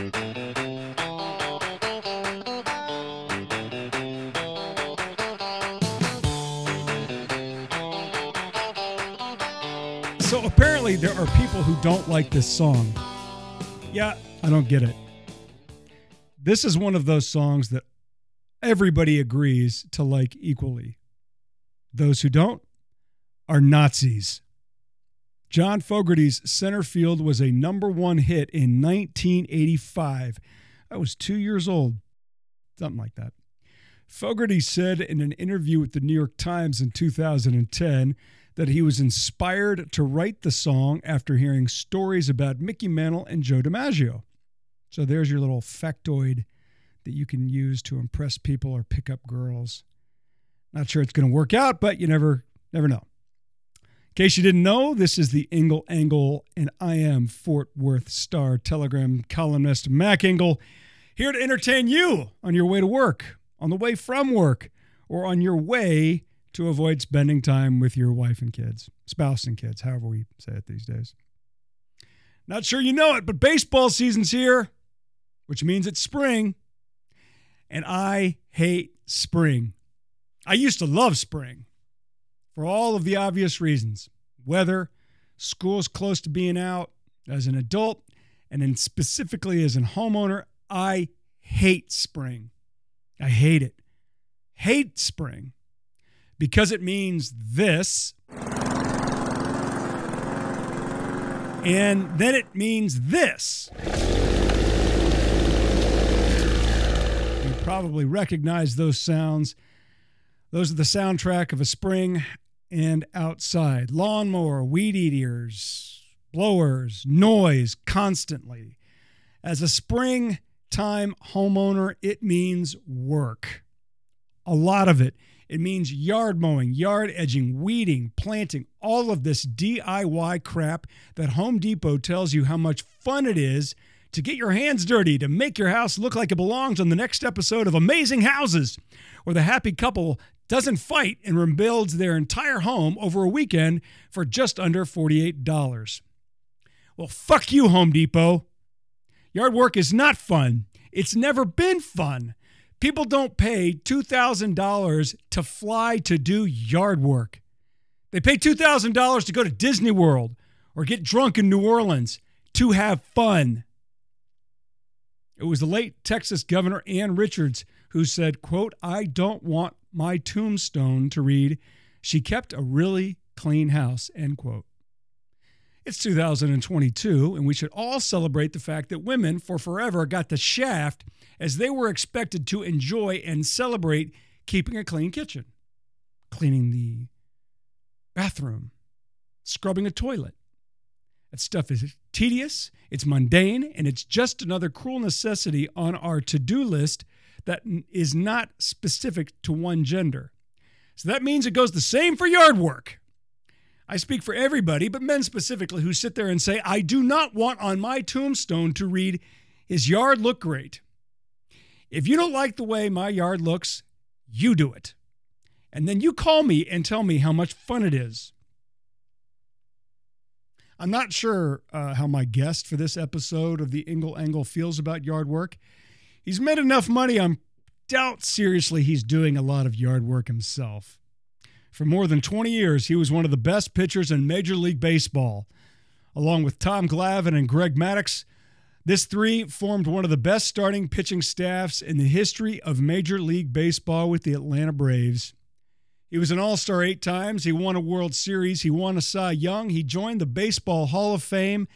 So apparently, there are people who don't like this song. Yeah, I don't get it. This is one of those songs that everybody agrees to like equally. Those who don't are Nazis. John Fogerty's Center Field was a number one hit in 1985. I was two years old, something like that. Fogerty said in an interview with the New York Times in 2010 that he was inspired to write the song after hearing stories about Mickey Mantle and Joe DiMaggio. So there's your little factoid that you can use to impress people or pick up girls. Not sure it's going to work out, but you never never know. In case you didn't know, this is the Engel Angle, and I am Fort Worth Star Telegram columnist Mac Engel, here to entertain you on your way to work, on the way from work, or on your way to avoid spending time with your wife and kids, spouse and kids, however we say it these days. Not sure you know it, but baseball season's here, which means it's spring. And I hate spring. I used to love spring for all of the obvious reasons weather, school's close to being out. As an adult, and then specifically as a homeowner, I hate spring. I hate it. Hate spring because it means this. And then it means this. You probably recognize those sounds. Those are the soundtrack of a spring and outside. Lawnmower, weed eaters, blowers, noise constantly. As a springtime homeowner, it means work. A lot of it. It means yard mowing, yard edging, weeding, planting, all of this DIY crap that Home Depot tells you how much fun it is to get your hands dirty, to make your house look like it belongs on the next episode of Amazing Houses, where the happy couple doesn't fight and rebuilds their entire home over a weekend for just under $48. Well, fuck you, Home Depot. Yard work is not fun. It's never been fun. People don't pay $2,000 to fly to do yard work. They pay $2,000 to go to Disney World or get drunk in New Orleans to have fun. It was the late Texas Governor Ann Richards who said, quote, I don't want my tombstone to read, she kept a really clean house, end quote. It's 2022, and we should all celebrate the fact that women for forever got the shaft as they were expected to enjoy and celebrate keeping a clean kitchen, cleaning the bathroom, scrubbing a toilet. That stuff is tedious, it's mundane, and it's just another cruel necessity on our to do list that is not specific to one gender. So that means it goes the same for yard work. I speak for everybody, but men specifically, who sit there and say, I do not want on my tombstone to read, His yard look great. If you don't like the way my yard looks, you do it. And then you call me and tell me how much fun it is. I'm not sure uh, how my guest for this episode of the Engel Angle feels about yard work. He's made enough money, I doubt seriously he's doing a lot of yard work himself. For more than 20 years, he was one of the best pitchers in Major League Baseball. Along with Tom Glavine and Greg Maddux, this three formed one of the best starting pitching staffs in the history of Major League Baseball with the Atlanta Braves. He was an All Star eight times. He won a World Series. He won a Cy Young. He joined the Baseball Hall of Fame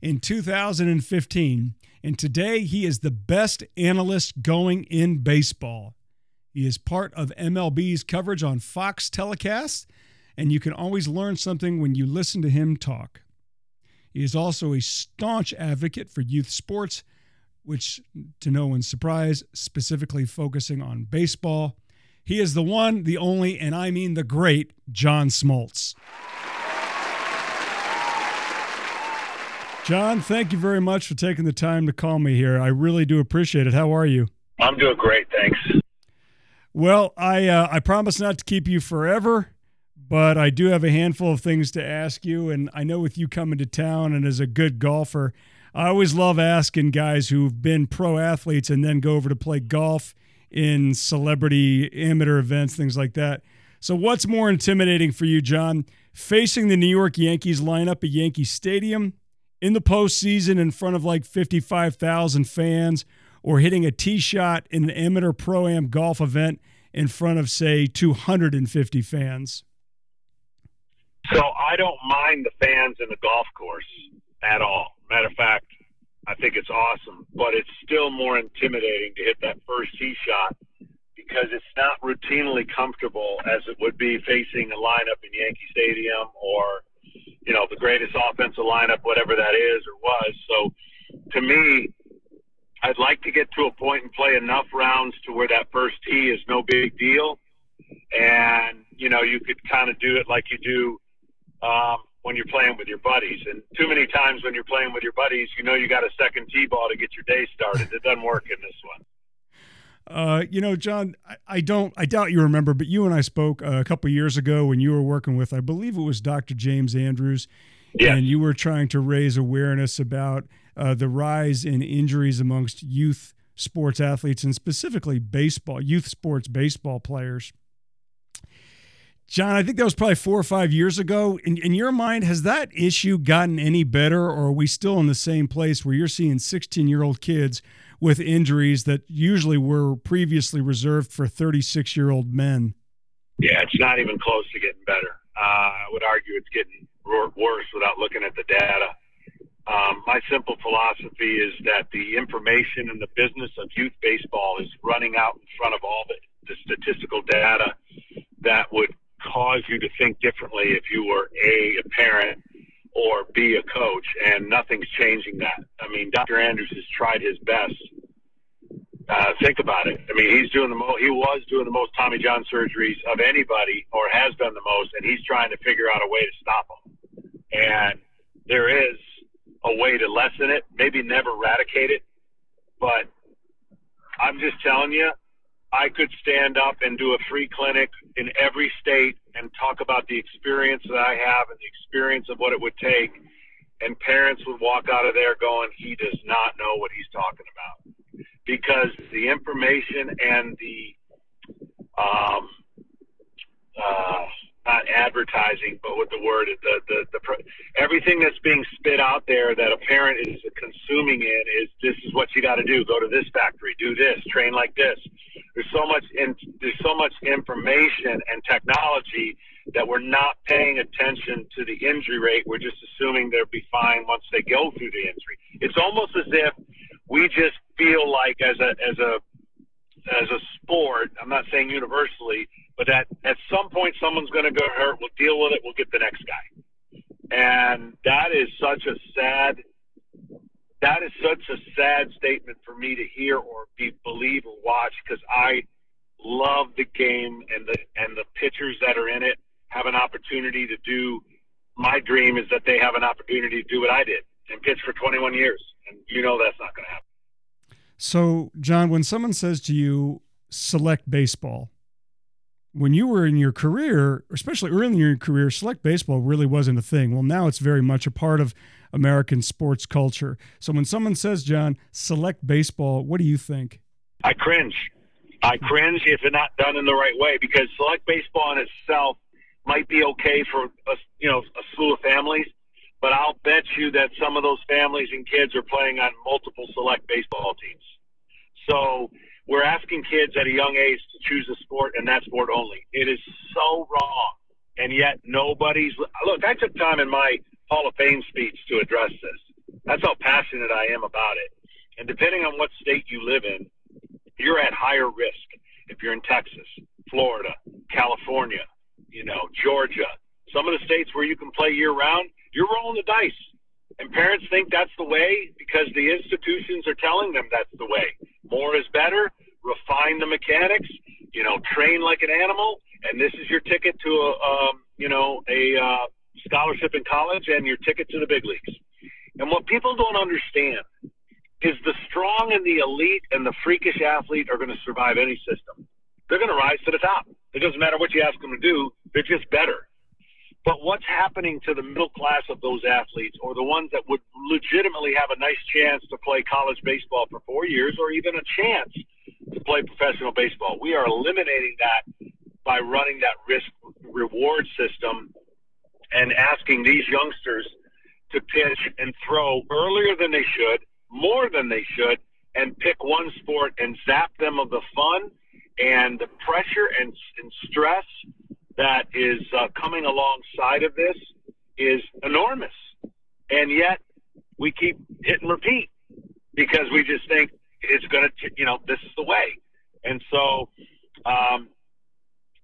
in 2015. And today, he is the best analyst going in baseball. He is part of MLB's coverage on Fox telecasts, and you can always learn something when you listen to him talk. He is also a staunch advocate for youth sports, which, to no one's surprise, specifically focusing on baseball. He is the one, the only, and I mean the great John Smoltz. John, thank you very much for taking the time to call me here. I really do appreciate it. How are you? I'm doing great, thanks. Well, I uh, I promise not to keep you forever, but I do have a handful of things to ask you, and I know with you coming to town and as a good golfer, I always love asking guys who've been pro athletes and then go over to play golf in celebrity amateur events, things like that. So, what's more intimidating for you, John? Facing the New York Yankees lineup at Yankee Stadium in the postseason in front of like 55,000 fans, or hitting a tee shot in an amateur pro am golf event in front of, say, 250 fans? So, I don't mind the fans in the golf course at all. Matter of fact, I think it's awesome, but it's still more intimidating to hit that first tee shot because it's not routinely comfortable as it would be facing a lineup in Yankee Stadium or, you know, the greatest offensive lineup, whatever that is or was. So to me, I'd like to get to a point and play enough rounds to where that first tee is no big deal. And, you know, you could kind of do it like you do um, when you're playing with your buddies. And too many times when you're playing with your buddies, you know you got a second tee ball to get your day started. It doesn't work in this one. Uh, you know, John, I, I, don't, I doubt you remember, but you and I spoke uh, a couple years ago when you were working with, I believe it was Dr. James Andrews, and you were trying to raise awareness about uh, the rise in injuries amongst youth sports athletes and specifically baseball, youth sports baseball players. John, I think that was probably four or five years ago. In, in your mind, has that issue gotten any better, or are we still in the same place where you're seeing 16 year old kids with injuries that usually were previously reserved for 36 year old men? Yeah, it's not even close to getting better. Uh, I would argue it's getting worse without looking at the data. Um, my simple philosophy is that the information and the business of youth baseball is running out in front of all the, the statistical data that would cause you to think differently if you were A, a parent, or B, a coach, and nothing's changing that. I mean, Dr. Andrews has tried his best. Uh, think about it. I mean, he's doing the most. He was doing the most Tommy John surgeries of anybody, or has done the most, and he's trying to figure out a way to stop them. And there is a way to lessen it, maybe never eradicate it, but I'm just telling you, I could stand up and do a free clinic in every state and talk about the experience that I have and the experience of what it would take. And parents would walk out of there going, he does not know what he's talking about. Because the information and the, um, uh, not advertising, but with the word, the, the, the, everything that's being spit out there that a parent is consuming in is this is what you got to do. Go to this factory, do this, train like this. There's so much in, there's so much information and technology that we're not paying attention to the injury rate. We're just assuming they'll be fine once they go through the injury. It's almost as if we just feel like as a as a as a sport, I'm not saying universally, but that at some point someone's going to go hurt. We'll deal with it. We'll get the next guy. And that is such a sad, that is such a sad statement for me to hear or be believe or watch because I love the game and the and the pitchers that are in it have an opportunity to do. My dream is that they have an opportunity to do what I did and pitch for 21 years, and you know that's not going to happen. So, John, when someone says to you, select baseball, when you were in your career, especially early in your career, select baseball really wasn't a thing. Well, now it's very much a part of American sports culture. So when someone says, John, select baseball, what do you think? I cringe. I cringe if it's not done in the right way because select baseball in itself might be okay for a, you know a slew of families, but I'll bet you that some of those families and kids are playing on multiple select baseball teams. So we're asking kids at a young age to choose a sport and that sport only. It is so wrong. And yet nobody's look, I took time in my Hall of Fame speech to address this. That's how passionate I am about it. And depending on what state you live in, you're at higher risk. If you're in Texas, Florida, California, you know, Georgia, some of the states where you can play year round, you're rolling the dice. And parents think that's the way because the institutions are telling them that's the way. More is better. Refine the mechanics. You know, train like an animal. And this is your ticket to a, um, you know, a uh, scholarship in college and your ticket to the big leagues. And what people don't understand is the strong and the elite and the freakish athlete are going to survive any system. They're going to rise to the top. It doesn't matter what you ask them to do. They're just better. But what's happening to the middle class of those athletes or the ones that would legitimately have a nice chance to play college baseball for four years or even a chance to play professional baseball? We are eliminating that by running that risk reward system and asking these youngsters to pitch and throw earlier than they should, more than they should, and pick one sport and zap them of the fun and the pressure and, and stress that is uh, coming alongside of this is enormous. And yet we keep hit and repeat because we just think it's going to, you know, this is the way. And so um,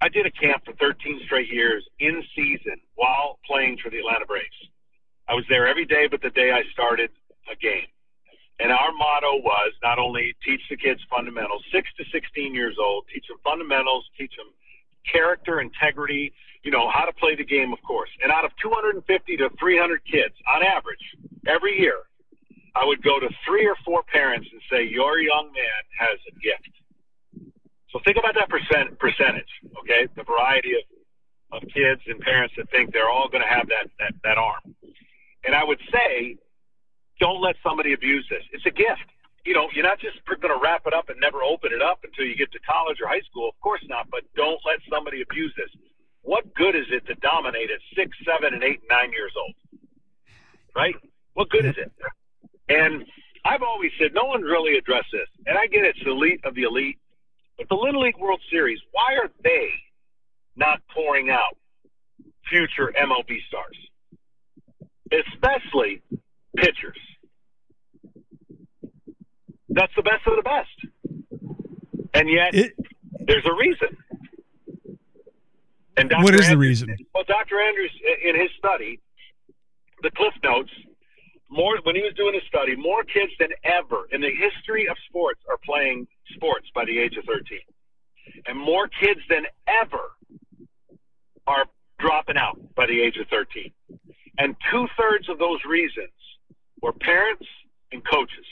I did a camp for 13 straight years in season while playing for the Atlanta Braves. I was there every day but the day I started a game. And our motto was not only teach the kids fundamentals, six to 16 years old, teach them fundamentals, teach them character, integrity, you know, how to play the game, of course. And out of 250 to 300 kids on average every year, I would go to three or four parents and say, Your young man has a gift. So think about that percent percentage, okay? The variety of, of kids and parents that think they're all going to have that, that, that arm. And I would say, don't let somebody abuse this. It's a gift. You know, you're not just going to wrap it up and never open it up until you get to college or high school. Of course not. But don't let somebody abuse this. What good is it to dominate at six, seven, and eight, nine years old? Right? What good is it? And I've always said no one's really addressed this. And I get it's the elite of the elite. But the Little League World Series, why are they not pouring out future MLB stars? Especially pitchers. That's the best of the best. And yet, it, there's a reason. And Dr. what is Andrews, the reason? Well, Dr. Andrews, in his study, the Cliff Notes, more when he was doing his study, more kids than ever in the history of sports are playing sports by the age of 13, and more kids than ever are dropping out by the age of 13. And two thirds of those reasons were parents and coaches.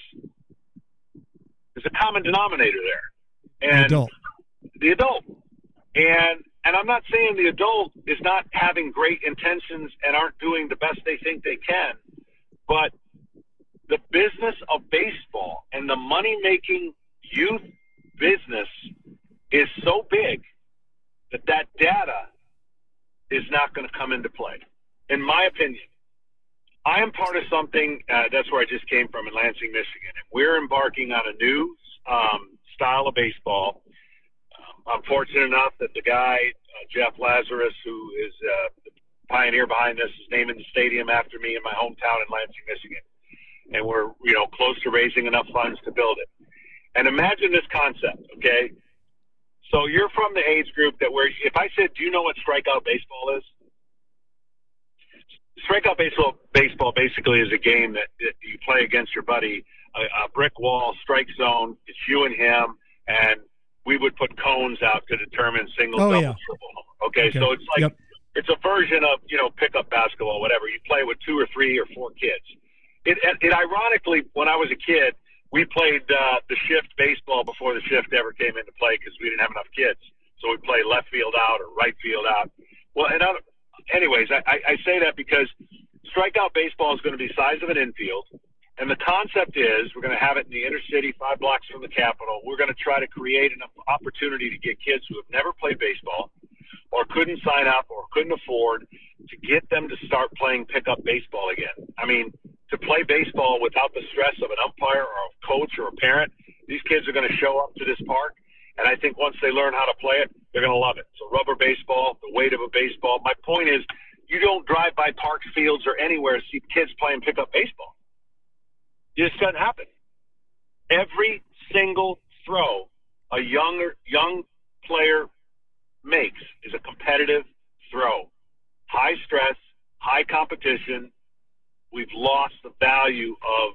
There's a common denominator there. And the adult. The adult. And and I'm not saying the adult is not having great intentions and aren't doing the best they think they can, but the business of baseball and the money making youth business is so big that that data is not going to come into play, in my opinion. I am part of something. Uh, that's where I just came from in Lansing, Michigan, and we're embarking on a new um, style of baseball. Um, I'm fortunate enough that the guy uh, Jeff Lazarus, who is uh, the pioneer behind this, is naming the stadium after me in my hometown in Lansing, Michigan, and we're you know close to raising enough funds to build it. And imagine this concept, okay? So you're from the age group that where if I said, "Do you know what strikeout baseball is?" Strikeout baseball baseball basically is a game that, that you play against your buddy, a, a brick wall, strike zone. It's you and him, and we would put cones out to determine single, oh, double, yeah. triple. Okay? okay, so it's like yep. it's a version of you know pickup basketball, whatever. You play with two or three or four kids. It, it, it ironically, when I was a kid, we played uh, the shift baseball before the shift ever came into play because we didn't have enough kids. So we played left field out or right field out. Well, and anyways, I, I say that because strikeout baseball is going to be size of an infield. And the concept is we're going to have it in the inner city, five blocks from the Capitol. We're going to try to create an opportunity to get kids who have never played baseball or couldn't sign up or couldn't afford to get them to start playing pickup baseball again. I mean, to play baseball without the stress of an umpire or a coach or a parent, these kids are going to show up to this park. And I think once they learn how to play it, they're going to love it. So rubber baseball, the weight of a baseball. My point is, you don't drive by parks, fields, or anywhere see kids playing pickup baseball. It just doesn't happen. Every single throw a younger young player makes is a competitive throw. High stress, high competition. We've lost the value of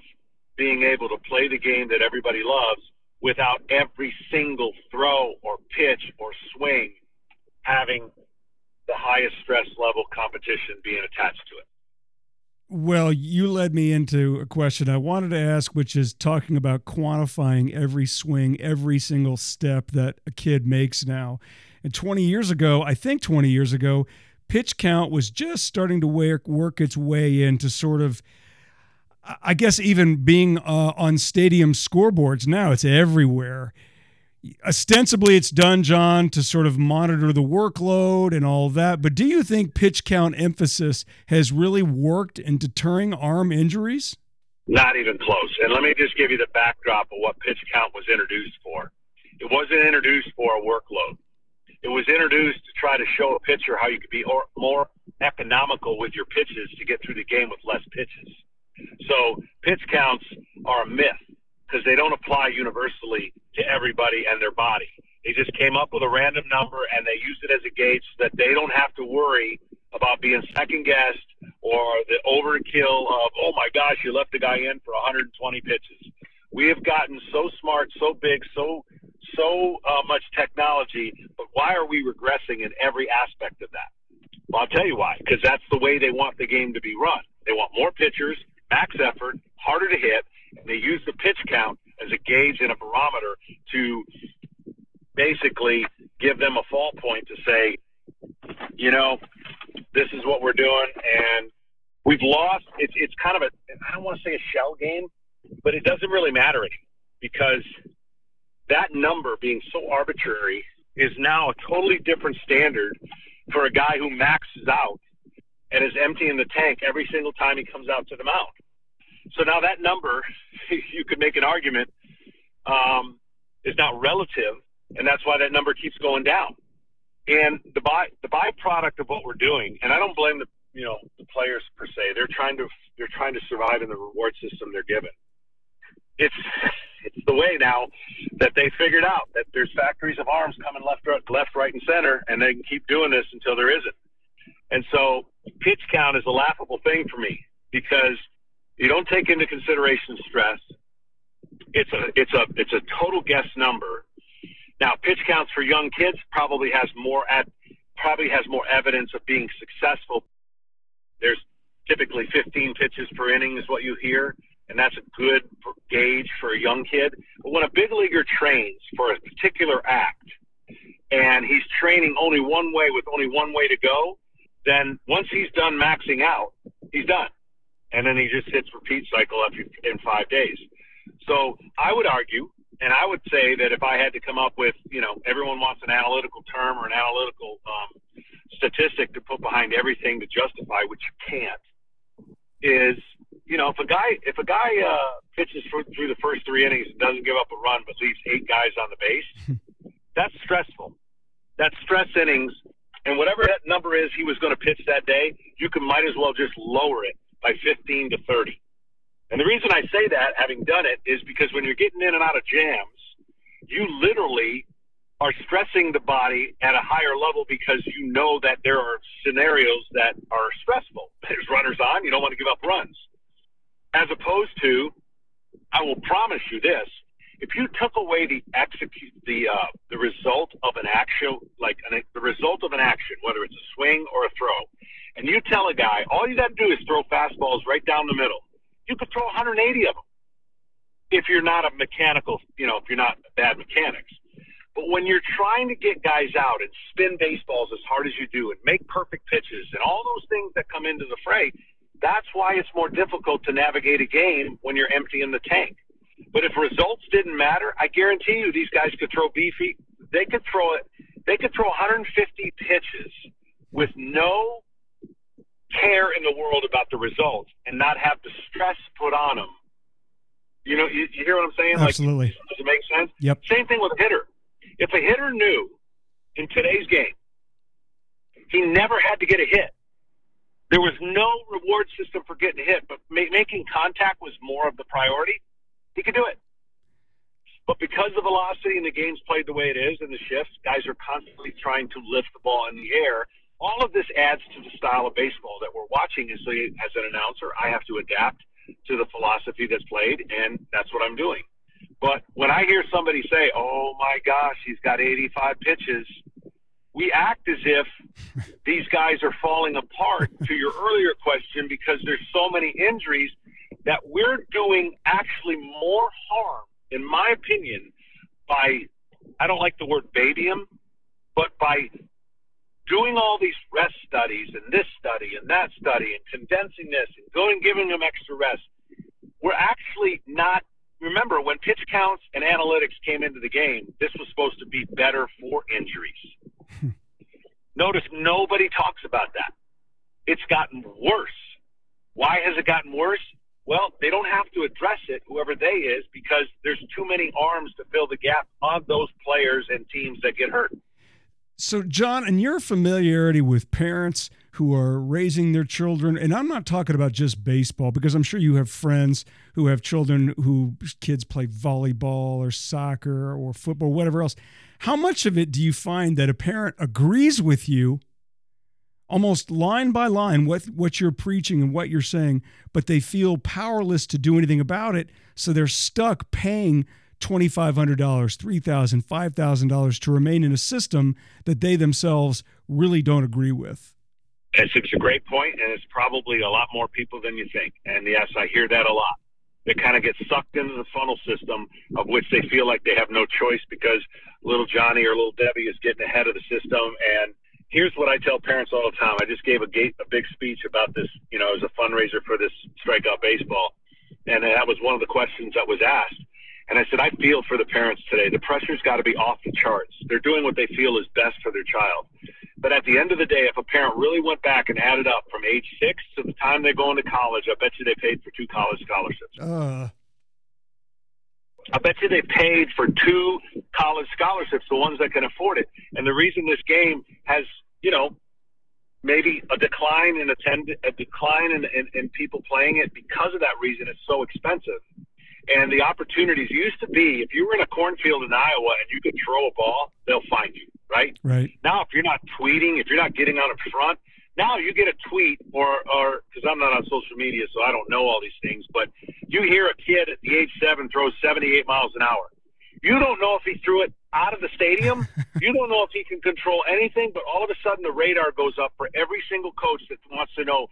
being able to play the game that everybody loves without every single throw or pitch or swing having the highest stress level competition being attached to it. Well, you led me into a question I wanted to ask, which is talking about quantifying every swing, every single step that a kid makes now. And 20 years ago, I think 20 years ago, pitch count was just starting to work work its way into sort of I guess even being uh, on stadium scoreboards now, it's everywhere. Ostensibly, it's done, John, to sort of monitor the workload and all that. But do you think pitch count emphasis has really worked in deterring arm injuries? Not even close. And let me just give you the backdrop of what pitch count was introduced for. It wasn't introduced for a workload. It was introduced to try to show a pitcher how you could be more economical with your pitches to get through the game with less pitches. So pitch counts are a myth because they don't apply universally to everybody and their body. They just came up with a random number and they used it as a gauge so that they don't have to worry about being second guessed or the overkill of, oh my gosh, you left the guy in for 120 pitches. We have gotten so smart, so big, so so uh, much technology, but why are we regressing in every aspect of that? Well, I'll tell you why. Because that's the way they want the game to be run. They want more pitchers, max effort, harder to hit, they use the pitch count as a gauge and a barometer to basically give them a fall point to say, you know, this is what we're doing, and we've lost. It's it's kind of a I don't want to say a shell game, but it doesn't really matter anymore because that number being so arbitrary is now a totally different standard for a guy who maxes out and is emptying the tank every single time he comes out to the mound. So now that number, you could make an argument, um, is not relative, and that's why that number keeps going down. And the by the byproduct of what we're doing, and I don't blame the you know the players per se. They're trying to they're trying to survive in the reward system they're given. It's it's the way now that they figured out that there's factories of arms coming left, left, right, and center, and they can keep doing this until there isn't. And so pitch count is a laughable thing for me because you don't take into consideration stress. It's a it's a it's a total guess number. Now, pitch counts for young kids probably has more at probably has more evidence of being successful. There's typically 15 pitches per inning is what you hear and that's a good gauge for a young kid. But when a big leaguer trains for a particular act and he's training only one way with only one way to go, then once he's done maxing out, he's done. And then he just hits repeat cycle up in five days. So I would argue, and I would say that if I had to come up with, you know, everyone wants an analytical term or an analytical um, statistic to put behind everything to justify, which you can't, is you know, if a guy if a guy uh, pitches for, through the first three innings and doesn't give up a run but leaves eight guys on the base, that's stressful. That's stress innings, and whatever that number is he was going to pitch that day, you can might as well just lower it by 15 to 30. And the reason I say that, having done it, is because when you're getting in and out of jams, you literally are stressing the body at a higher level because you know that there are scenarios that are stressful. There's runners on, you don't want to give up runs as opposed to, I will promise you this: if you took away the execute the uh, the result of an actual like an, the result of an action, whether it's a swing or a throw, and you tell a guy all you got to do is throw fastballs right down the middle, you could throw 180 of them if you're not a mechanical, you know, if you're not bad mechanics. But when you're trying to get guys out and spin baseballs as hard as you do and make perfect pitches and all those things that come into the fray, that's why it's more difficult to navigate a game when you're emptying the tank. But if results didn't matter, I guarantee you these guys could throw beefy. They could throw it. They could throw 150 pitches with no care in the world about the results and not have the stress put on them. You know, you, you hear what I'm saying? Absolutely. Like, does it make sense? Yep. Same thing with a hitter. If a hitter knew in today's game he never had to get a hit, there was no reward system for getting hit, but ma- making contact was more of the priority. He could do it. But because the velocity and the game's played the way it is and the shifts, guys are constantly trying to lift the ball in the air. All of this adds to the style of baseball that we're watching. And so, as an announcer, I have to adapt to the philosophy that's played, and that's what I'm doing. But when I hear somebody say, "Oh my gosh, he's got 85 pitches," we act as if these guys are falling apart to your earlier question because there's so many injuries that we're doing actually more harm, in my opinion, by I don't like the word baby but by doing all these rest studies and this study and that study and condensing this and going giving them extra rest, we're actually not. Remember, when pitch counts and analytics came into the game, this was supposed to be better for injuries. Notice nobody talks about that. It's gotten worse. Why has it gotten worse? Well, they don't have to address it, whoever they is, because there's too many arms to fill the gap on those players and teams that get hurt. So, John, in your familiarity with parents who are raising their children, and I'm not talking about just baseball, because I'm sure you have friends who have children who kids play volleyball or soccer or football, whatever else. How much of it do you find that a parent agrees with you, almost line by line, what what you're preaching and what you're saying, but they feel powerless to do anything about it, so they're stuck paying $2,500, $3,000, $5,000 to remain in a system that they themselves really don't agree with. It's, it's a great point, and it's probably a lot more people than you think. And yes, I hear that a lot. They kind of get sucked into the funnel system of which they feel like they have no choice because little Johnny or little Debbie is getting ahead of the system. And here's what I tell parents all the time. I just gave a, a big speech about this, you know, as a fundraiser for this strikeout baseball. And that was one of the questions that was asked. And I said, I feel for the parents today. The pressure's got to be off the charts. They're doing what they feel is best for their child. But at the end of the day, if a parent really went back and added up from age six to the time they're going to college, I bet you they paid for two college scholarships. Uh. I bet you they paid for two college scholarships, the ones that can afford it. And the reason this game has, you know, maybe a decline in attend a decline in, in, in people playing it because of that reason it's so expensive and the opportunities used to be if you were in a cornfield in Iowa and you could throw a ball, they'll find you, right? Right. Now, if you're not tweeting, if you're not getting out in front, now you get a tweet or, or because I'm not on social media, so I don't know all these things, but you hear a kid at the age seven throws 78 miles an hour. You don't know if he threw it out of the stadium. you don't know if he can control anything, but all of a sudden the radar goes up for every single coach that wants to know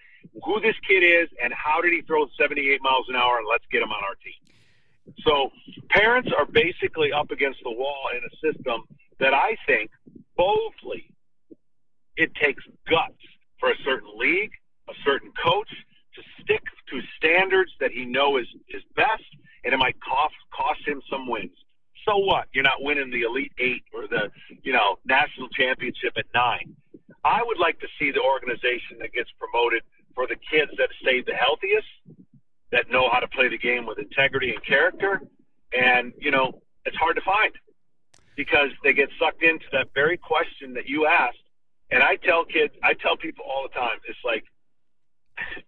who this kid is and how did he throw 78 miles an hour, and let's get him on our team. So parents are basically up against the wall in a system that I think boldly it takes guts for a certain league, a certain coach to stick to standards that he know is, is best, and it might cost cost him some wins. So what? You're not winning the Elite Eight or the you know national championship at nine. I would like to see the organization that gets promoted for the kids that stay the healthiest that know how to play the game with integrity and character. And, you know, it's hard to find because they get sucked into that very question that you asked. And I tell kids, I tell people all the time, it's like,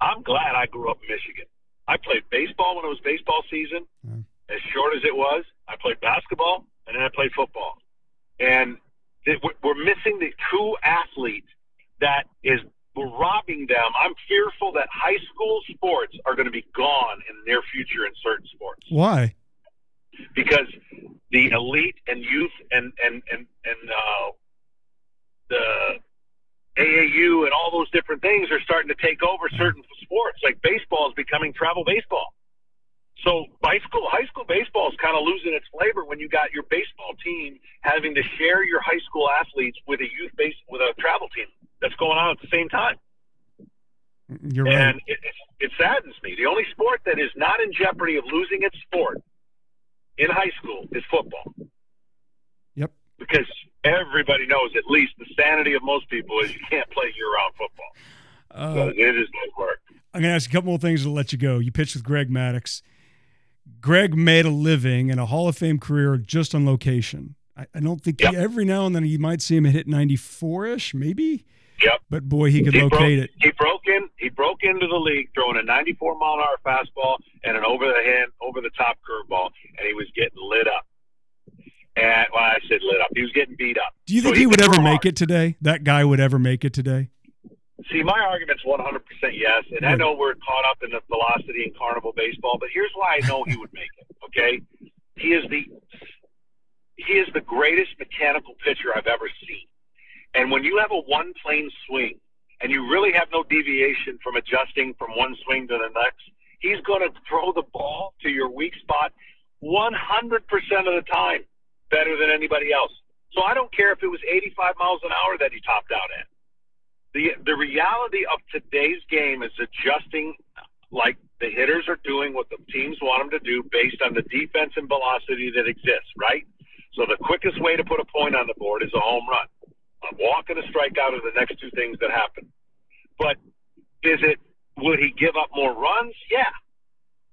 I'm glad I grew up in Michigan. I played baseball when it was baseball season, mm. as short as it was. I played basketball, and then I played football. And we're missing the true athlete that is we're robbing them. I'm fearful that high school sports are going to be gone in the near future in certain sports. Why? Because the elite and youth and and and and uh, the AAU and all those different things are starting to take over certain sports. Like baseball is becoming travel baseball. So high school high school baseball is kind of losing its flavor when you got your baseball team having to share your high school athletes with a youth base with a travel team that's going on at the same time. You're right. And it, it saddens me. The only sport that is not in jeopardy of losing its sport in high school is football. Yep. Because everybody knows, at least the sanity of most people is you can't play year-round football. Uh, so it is not work. I'm going to ask a couple more things to let you go. You pitched with Greg Maddux. Greg made a living and a Hall of Fame career just on location. I, I don't think yep. he, every now and then you might see him hit 94 ish, maybe. Yep. But boy, he could he locate broke, it. He broke in. He broke into the league throwing a 94 mile an hour fastball and an over the hand, over the top curveball, and he was getting lit up. And well, I said lit up. He was getting beat up. Do you think so he, he would ever make it today? That guy would ever make it today? See, my argument's 100% yes, and I know we're caught up in the velocity in carnival baseball, but here's why I know he would make it. Okay, he is the he is the greatest mechanical pitcher I've ever seen. And when you have a one plane swing and you really have no deviation from adjusting from one swing to the next, he's going to throw the ball to your weak spot 100% of the time better than anybody else. So I don't care if it was 85 miles an hour that he topped out at. The the reality of today's game is adjusting like the hitters are doing what the teams want them to do based on the defense and velocity that exists, right? So the quickest way to put a point on the board is a home run. A walk and a strikeout are the next two things that happen. But is it would he give up more runs? Yeah.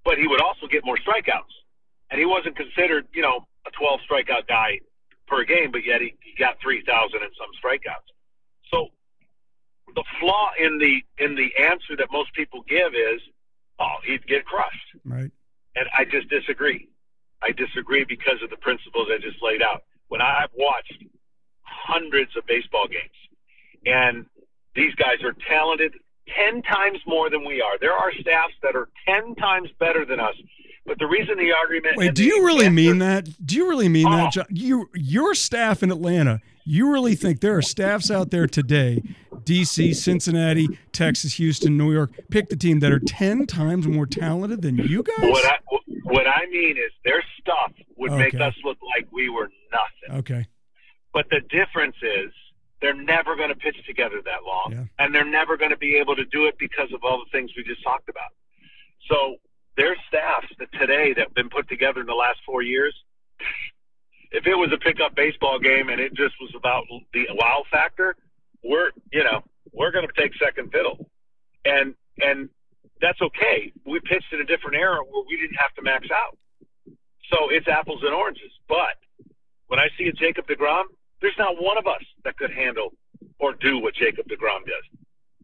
But he would also get more strikeouts. And he wasn't considered, you know, a 12 strikeout guy per game, but yet he, he got 3,000 and some strikeouts. So the flaw in the in the answer that most people give is, oh, he'd get crushed. Right. And I just disagree. I disagree because of the principles I just laid out. When I've watched hundreds of baseball games, and these guys are talented 10 times more than we are. There are staffs that are 10 times better than us. But the reason the argument. Wait, do you really answer, mean that? Do you really mean oh, that, John? You, your staff in Atlanta, you really think there are staffs out there today, DC, Cincinnati, Texas, Houston, New York, pick the team that are 10 times more talented than you guys? What I, what I mean is their stuff would okay. make us look like we were nothing. Okay. But the difference is they're never going to pitch together that long, yeah. and they're never going to be able to do it because of all the things we just talked about. So their staffs that today that have been put together in the last four years, if it was a pickup baseball game and it just was about the wow factor, we're you know we're going to take second fiddle, and and that's okay. We pitched in a different era where we didn't have to max out, so it's apples and oranges. But when I see a Jacob DeGrom, there's not one of us that could handle or do what Jacob DeGrom does.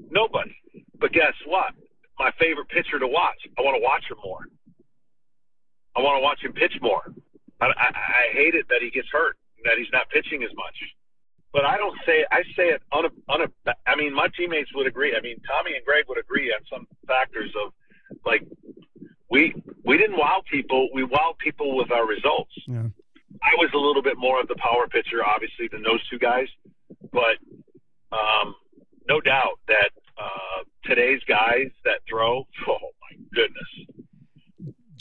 Nobody. But guess what? My favorite pitcher to watch. I want to watch him more. I want to watch him pitch more. I, I, I hate it that he gets hurt, that he's not pitching as much. But I don't say I say it on a, on a I mean, my teammates would agree. I mean, Tommy and Greg would agree on some factors of like we we didn't wow people. We wowed people with our results. Yeah. I was a little bit more of the power pitcher, obviously, than those two guys. But um, no doubt that uh, today's guys that throw, oh my goodness,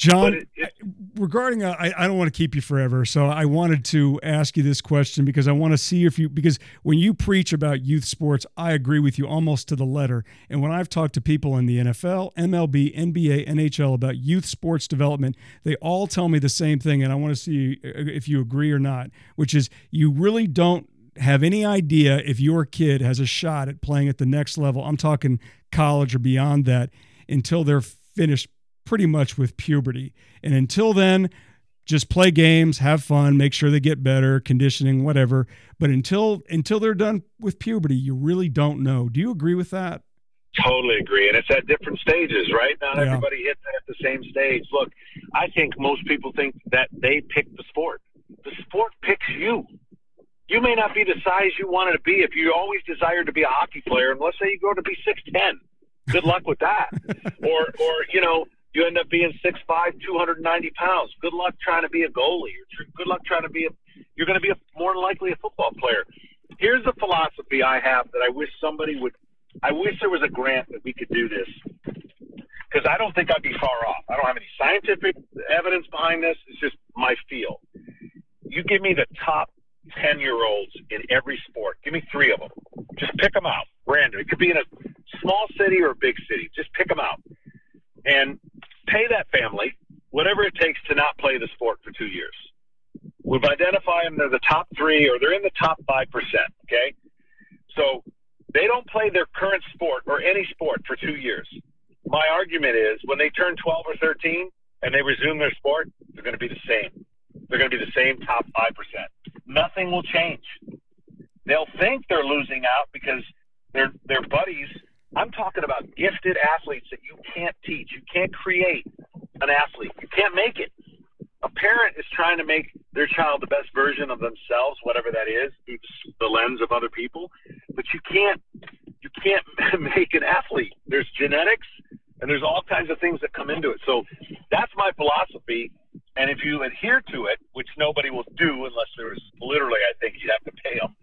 John, it, it, regarding, uh, I, I don't want to keep you forever. So I wanted to ask you this question because I want to see if you, because when you preach about youth sports, I agree with you almost to the letter. And when I've talked to people in the NFL, MLB, NBA, NHL about youth sports development, they all tell me the same thing. And I want to see uh, if you agree or not, which is you really don't have any idea if your kid has a shot at playing at the next level. I'm talking college or beyond that until they're finished pretty much with puberty. And until then, just play games, have fun, make sure they get better, conditioning, whatever. But until until they're done with puberty, you really don't know. Do you agree with that? Totally agree. And it's at different stages, right? Not yeah. everybody hits at the same stage. Look, I think most people think that they pick the sport. The sport picks you. You may not be the size you wanted to be if you always desired to be a hockey player, and let's say you grow to be six ten. Good luck with that. or or you know, you end up being 6'5", 290 pounds. Good luck trying to be a goalie. Good luck trying to be a. You're going to be a, more than likely a football player. Here's a philosophy I have that I wish somebody would. I wish there was a grant that we could do this because I don't think I'd be far off. I don't have any scientific evidence behind this. It's just my feel. You give me the top 10 year olds in every sport. Give me three of them. Just pick them out random. It could be in a small city or a big city. Just pick them out and pay that family whatever it takes to not play the sport for two years. We've identified them, they're the top three or they're in the top 5%. Okay. So they don't play their current sport or any sport for two years. My argument is when they turn 12 or 13 and they resume their sport, they're going to be the same. They're going to be the same top 5%. Nothing will change. They'll think they're losing out because their, their buddies I'm talking about gifted athletes that you can't teach. You can't create an athlete. You can't make it. A parent is trying to make their child the best version of themselves, whatever that is, through the lens of other people. But you can't you can't make an athlete. There's genetics and there's all kinds of things that come into it. So that's my philosophy. And if you adhere to it, which nobody will do unless there's literally, I think you'd have to pay them.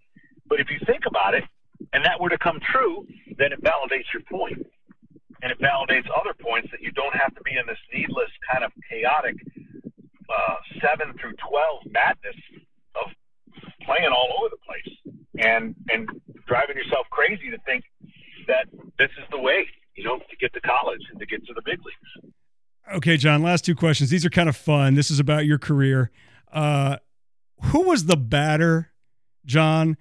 But if you think about it, and that were to come true, then it validates your point. And it validates other points that you don't have to be in this needless kind of chaotic uh, 7 through 12 madness of playing all over the place and and driving yourself crazy to think that this is the way, you know, to get to college and to get to the big leagues. Okay, John, last two questions. These are kind of fun. This is about your career. Uh, who was the batter, John,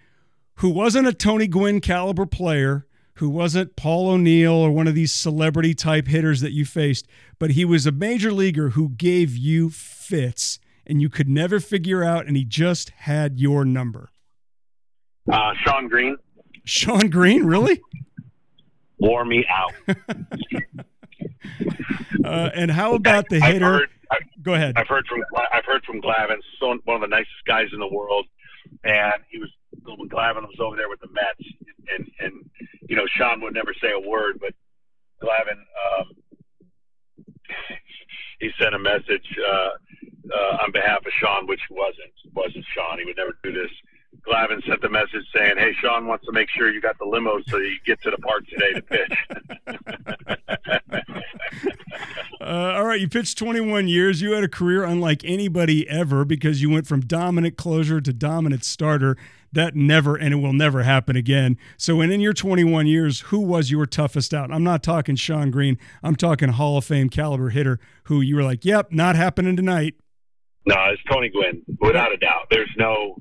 who wasn't a Tony Gwynn caliber player, who wasn't Paul O'Neill or one of these celebrity type hitters that you faced, but he was a major leaguer who gave you fits and you could never figure out, and he just had your number? Uh, Shawn Green. Shawn Green, really? Wore me out. uh, and how about the hitter? Heard, I, Go ahead. I've heard from I've heard from Glavine, so one of the nicest guys in the world, and he was when Glavine was over there with the Mets, and and you know Shawn would never say a word, but Glavine, um, he sent a message uh, uh, on behalf of Shawn, which wasn't wasn't Shawn. He would never do this. Glavine sent the message saying, "Hey, Shawn wants to make sure you got the limo so you get to the park today to pitch." uh, all right, you pitched 21 years. You had a career unlike anybody ever because you went from dominant closer to dominant starter. That never and it will never happen again. So, and in your 21 years, who was your toughest out? I'm not talking Shawn Green. I'm talking Hall of Fame caliber hitter who you were like, "Yep, not happening tonight." No, it's Tony Gwynn, without a doubt. There's no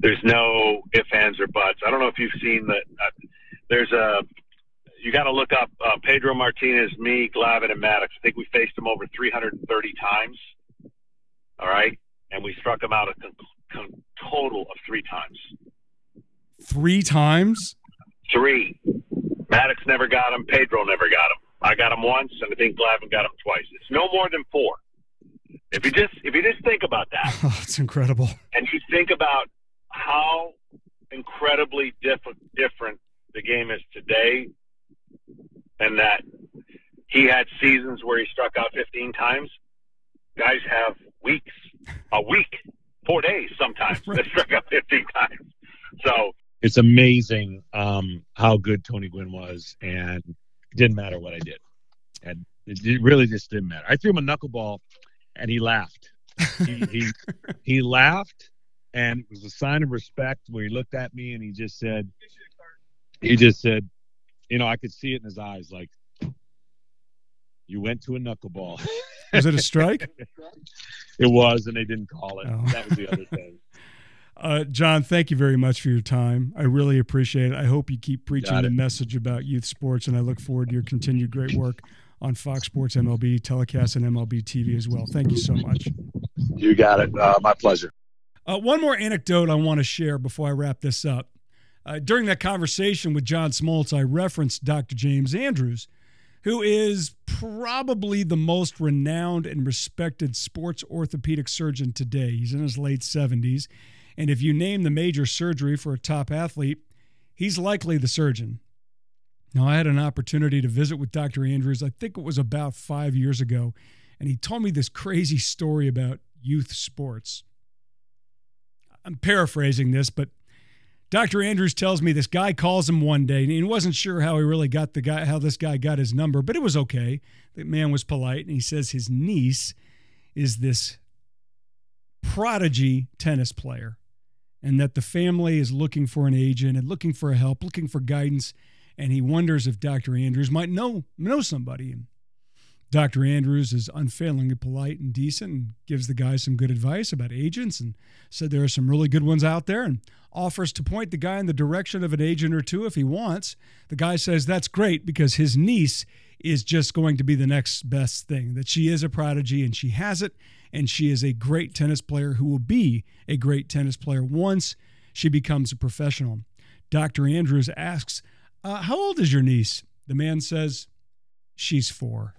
there's no ifs, ands, or buts. I don't know if you've seen that. Uh, there's a you got to look up uh, Pedro Martinez, me, Glavine, and Maddux. I think we faced him over 330 times. All right, and we struck him out a con- con- total of three times. Three times. Three. Maddux never got him. Pedro never got him. I got him once, and I think Glavine got him twice. It's no more than four. If you just if you just think about that, oh, it's incredible. And you think about how incredibly diff- different the game is today, and that he had seasons where he struck out 15 times. Guys have weeks, a week, four days sometimes right. that struck out 15 times. So it's amazing um, how good Tony Gwynn was, and it didn't matter what I did. And it really just didn't matter. I threw him a knuckleball, and he laughed. He, he, he laughed and it was a sign of respect where he looked at me and he just said, he just said, you know, I could see it in his eyes, like, you went to a knuckleball. Was it a strike? it was, and they didn't call it. Oh. That was the other thing. Uh, John, thank you very much for your time. I really appreciate it. I hope you keep preaching the message about youth sports, and I look forward to your continued great work on Fox Sports MLB telecast and MLB TV as well. Thank you so much. You got it. Uh, my pleasure. Uh, one more anecdote I want to share before I wrap this up. Uh, during that conversation with John Smoltz, I referenced Dr. James Andrews, who is probably the most renowned and respected sports orthopedic surgeon today. He's in his late 70s. And if you name the major surgery for a top athlete, he's likely the surgeon. Now, I had an opportunity to visit with Dr. Andrews, I think it was about five years ago, and he told me this crazy story about youth sports. I'm paraphrasing this, but Dr. Andrews tells me this guy calls him one day and he wasn't sure how he really got the guy how this guy got his number, but it was okay. The man was polite and he says his niece is this prodigy tennis player and that the family is looking for an agent and looking for help, looking for guidance, and he wonders if Dr. Andrews might know know somebody. And Dr. Andrews is unfailingly polite and decent and gives the guy some good advice about agents and said there are some really good ones out there and offers to point the guy in the direction of an agent or two if he wants. The guy says that's great because his niece is just going to be the next best thing, that she is a prodigy and she has it, and she is a great tennis player who will be a great tennis player once she becomes a professional. Dr. Andrews asks, uh, How old is your niece? The man says, She's four.